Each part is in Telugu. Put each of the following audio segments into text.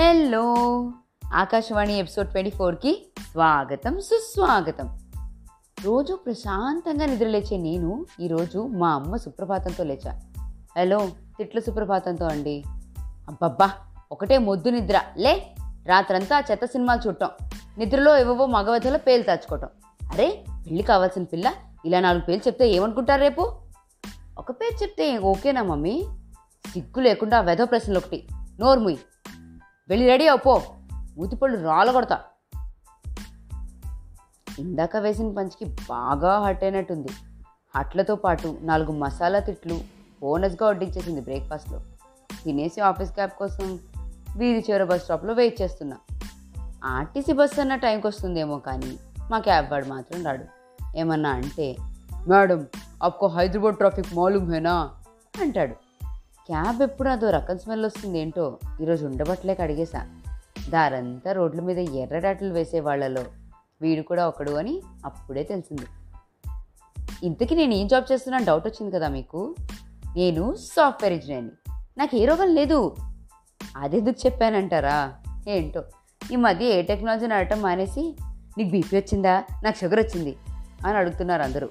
హలో. ఆకాశవాణి ఎపిసోడ్ ట్వంటీ ఫోర్కి స్వాగతం సుస్వాగతం. రోజు ప్రశాంతంగా నిద్రలేచే నేను ఈరోజు మా అమ్మ సుప్రభాతంతో లేచా. హలో తిట్ల సుప్రభాతంతో అండి. అబ్బబ్బా ఒకటే మొద్దు నిద్ర. లే రాత్రంతా చెత్త సినిమాలు చూడటం నిద్రలో ఏవేవో మగవతలో పేలు దాచుకోవటం. అరే పెళ్ళి కావాల్సిన పిల్ల ఇలా నాలుగు పేర్లు చెప్తే ఏమనుకుంటారు రేపు? ఒక పేరు చెప్తే ఓకేనా మమ్మీ? సిగ్గు లేకుండా వెధో ప్రశ్నలు ఒకటి. నోర్ముయ్. వెళ్ళి రెడీ అవ్వపో మూతిపళ్ళు రాలగొడతా ఇందాక వేసిన పంచికి బాగా హట్ అయినట్టుంది. హట్లతో పాటు నాలుగు మసాలా తిట్లు బోనస్గా వడ్డించేసింది బ్రేక్ఫాస్ట్లో తినేసి ఆఫీస్ క్యాబ్ కోసం వీధి చివర బస్ స్టాప్లో వెయిట్ చేస్తున్నా. ఆర్టీసీ బస్ అన్న టైంకి వస్తుందేమో కానీ మా క్యాబ్ వాడు మాత్రం రాడు. ఏమన్నా అంటే మేడం ఆప్కో హైదరాబాద్ ట్రాఫిక్ మాలూమ్ హేనా అంటాడు. క్యాబ్ ఎప్పుడు అదో రకం స్మెల్ వస్తుంది ఏంటో ఈరోజు ఉండబట్టలేక అడిగేశా దారంతా రోడ్ల మీద ఎర్రడాటలు వేసే వాళ్ళలో. వీడు కూడా ఒకడు అని అప్పుడే తెలిసింది. ఇంతకీ నేను ఏం జాబ్ చేస్తున్నాను డౌట్ వచ్చింది కదా మీకు? నేను సాఫ్ట్వేర్ ఇంజనీర్ని. నాకు ఏ రోగం లేదు. అదెందుకు చెప్పానంటారా? ఏంటో. ఈ మధ్య ఏ టెక్నాలజీని ఆడటం మానేసి నీకు బీపీ వచ్చిందా? నాకు షుగర్ వచ్చింది అని అడుగుతున్నారు అందరూ.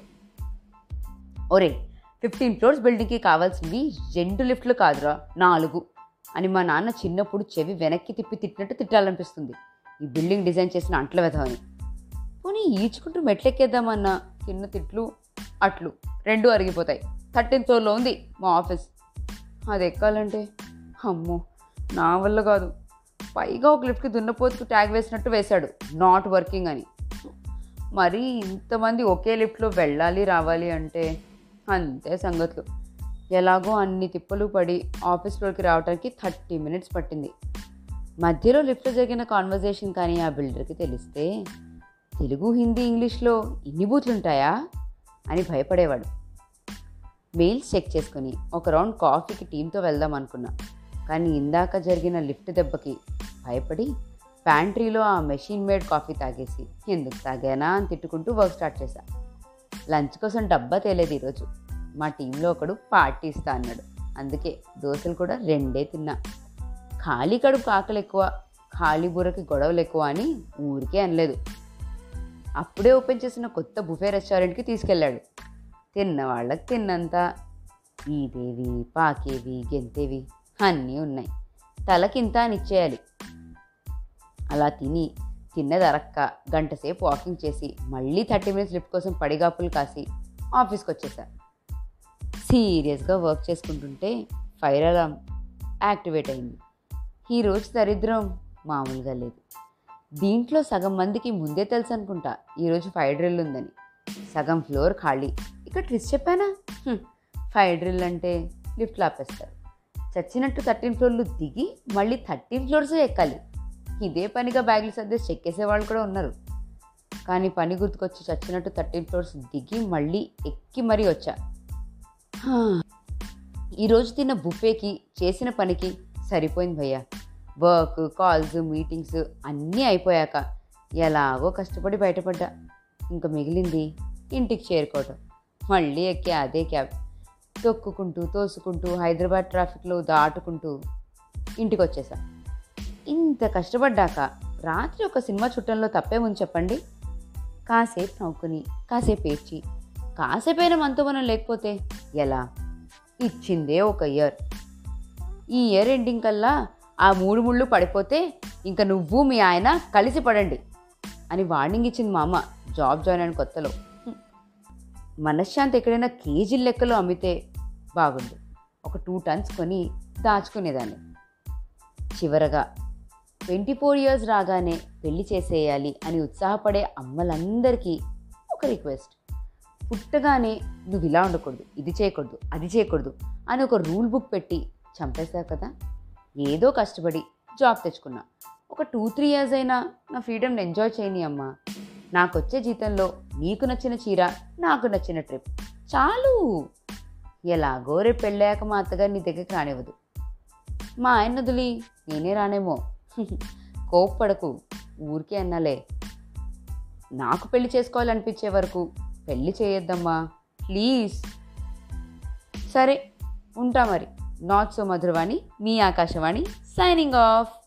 ఒరే ఫిఫ్టీన్ ఫ్లోర్స్ బిల్డింగ్కి కావాల్సింది రెండు లిఫ్ట్లు కాదురా నాలుగు అని మా నాన్న చిన్నప్పుడు చెవి వెనక్కి తిప్పి తిట్టినట్టు తిట్టాలనిపిస్తుంది. ఈ బిల్డింగ్ డిజైన్ చేసిన అంట్ల వెధవని పోనీ ఈచుకుంటూ మెట్లెక్కేద్దామన్న చిన్న తిట్లు అట్లు రెండు అరిగిపోతాయి. థర్టీన్ ఫ్లోర్లో ఉంది మా ఆఫీస్. అది ఎక్కాలంటే అమ్మో నా వల్ల కాదు. పైగా ఒక లిఫ్ట్కి దున్నపోతుకు ట్యాగ్ వేసినట్టు వేశాడు. నాట్ వర్కింగ్ అని. మరి ఇంతమంది ఒకే లిఫ్ట్లో వెళ్ళాలి రావాలి అంటే అంతే సంగతులు. ఎలాగో అన్ని తిప్పలు పడి ఆఫీస్ రావడానికి థర్టీ మినిట్స్ పట్టింది. మధ్యలో లిఫ్ట్లో జరిగిన కాన్వర్జేషన్ కానీ ఆ బిల్డర్కి తెలిస్తే తెలుగు హిందీ ఇంగ్లీష్లో ఇన్ని బూతులు ఉంటాయా అని భయపడేవాడు. మెయిల్స్ చెక్ చేసుకుని ఒక రౌండ్ కాఫీకి టీంతో వెళ్దాం అనుకున్నా. కానీ ఇందాక జరిగిన లిఫ్ట్ దెబ్బకి భయపడి ప్యాంట్రీలో ఆ మెషిన్ మేడ్ కాఫీ తాగేసి ఎందుకు తాగానా? అని తిట్టుకుంటూ వర్క్ స్టార్ట్ చేశాను లంచ్ కోసం డబ్బా తేలేదు ఈరోజు. మా టీంలో ఒకడు పార్టీ ఇస్తా అన్నాడు. అందుకే దోశలు కూడా రెండే తిన్నా. ఖాళీ కడుపు ఆకలి ఎక్కువ ఖాళీ బుర్రకి గొడవలు ఎక్కువ అని ఊరికే అనలేదు. అప్పుడే ఓపెన్ చేసిన కొత్త బుఫే రెస్టారెంట్కి తీసుకెళ్ళాడు. తిన్న వాళ్ళకి తిన్నంత. ఈదేవి పాకేవి గెంతేవి అన్నీ ఉన్నాయి. తలకింత అని ఇచ్చేయాలి. అలా తిని తిన్నది అరక్క గంట సేపు వాకింగ్ చేసి మళ్ళీ థర్టీ మినిట్స్ లిఫ్ట్ కోసం పడిగాపులు కాసి ఆఫీస్కి వచ్చేసాను సీరియస్గా వర్క్ చేసుకుంటుంటే ఫైర్ అలామ్ యాక్టివేట్ అయింది. ఈరోజు దరిద్రం మామూలుగా లేదు. దీంట్లో సగం మందికి ముందే తెలుసు అనుకుంటా ఈరోజు ఫైర్ డ్రిల్ ఉందని. సగం ఫ్లోర్ ఖాళీ. ఇక్కడ ట్విస్ట్ చెప్పానా? ఫైర్ డ్రిల్ అంటే లిఫ్ట్లు ఆపేస్తారు. చచ్చినట్టు థర్టీన్ ఫ్లోర్లు దిగి మళ్ళీ థర్టీన్ ఫ్లోర్స్ ఎక్కాలి. ఇదే పనిగా బ్యాగులు సర్దేసి చెక్కేసే వాళ్ళు కూడా ఉన్నారు. కానీ పని గుర్తుకొచ్చి చచ్చినట్టు థర్టీన్ ఫ్లోర్స్ దిగి మళ్ళీ ఎక్కి మరీ వచ్చా. ఈరోజు తిన్న బుఫేకి చేసిన పనికి సరిపోయింది భయ్యా. వర్క్ కాల్స్ మీటింగ్స్ అన్నీ అయిపోయాక ఎలాగో కష్టపడి బయటపడ్డా. ఇంకా మిగిలింది ఇంటికి చేరుకోవటం. మళ్ళీ ఎక్కి అదే క్యాబ్. తొక్కుకుంటూ తోసుకుంటూ హైదరాబాద్ ట్రాఫిక్లో దాటుకుంటూ ఇంటికి వచ్చేసా ఇంత కష్టపడ్డాక రాత్రి ఒక సినిమా చుట్టంలో తప్పేముంది చెప్పండి. కాసేపు నవ్వుకుని కాసేపు ఏడ్చి కాసేపైనా మనతో మనం లేకపోతే ఎలా? ఇచ్చిందే ఒక ఇయర్. ఈ ఇయర్ ఎండింగ్ కల్లా ఆ మూడు ముళ్ళు పడిపోతే ఇంకా నువ్వు మీ ఆయన కలిసి పడండి అని వార్నింగ్ ఇచ్చింది మా అమ్మ జాబ్ జాయిన్ అయిన కొత్తలో. మనశ్శాంతి ఎక్కడైనా కేజీల లెక్కలో అమ్మితే బాగుండు. ఒక టూ టన్స్ కొని దాచుకునేదాన్ని. చివరగా ట్వంటీ ఫోర్ ఇయర్స్ రాగానే పెళ్ళి చేసేయాలి అని ఉత్సాహపడే అమ్మలందరికీ ఒక రిక్వెస్ట్. పుట్టగానే నువ్వు ఇలా ఉండకూడదు ఇది చేయకూడదు అది చేయకూడదు అని ఒక రూల్ బుక్ పెట్టి చంపేశావు కదా. ఏదో కష్టపడి జాబ్ తెచ్చుకున్నా. ఒక టూ త్రీ ఇయర్స్ అయినా నా ఫ్రీడమ్ని ఎంజాయ్ చేయని అమ్మా. నాకు వచ్చే జీతంలో నీకు నచ్చిన చీర నాకు నచ్చిన ట్రిప్. చాలు! ఎలాగో రేపు పెళ్ళాక మా అత్తగారు నీ దగ్గరికి రానివ్వదు. మా ఆయన వదిలి నేనే రానేమో? కోప్పడకు. ఊరికే అన్నలే. నాకు పెళ్ళి చేసుకోవాలనిపించే వరకు పెళ్ళి చేయొద్దమ్మా ప్లీజ్. సరే ఉంటా మరి. నాట్ సో మధురవాణి మీ ఆకాశవాణి సైనింగ్ ఆఫ్.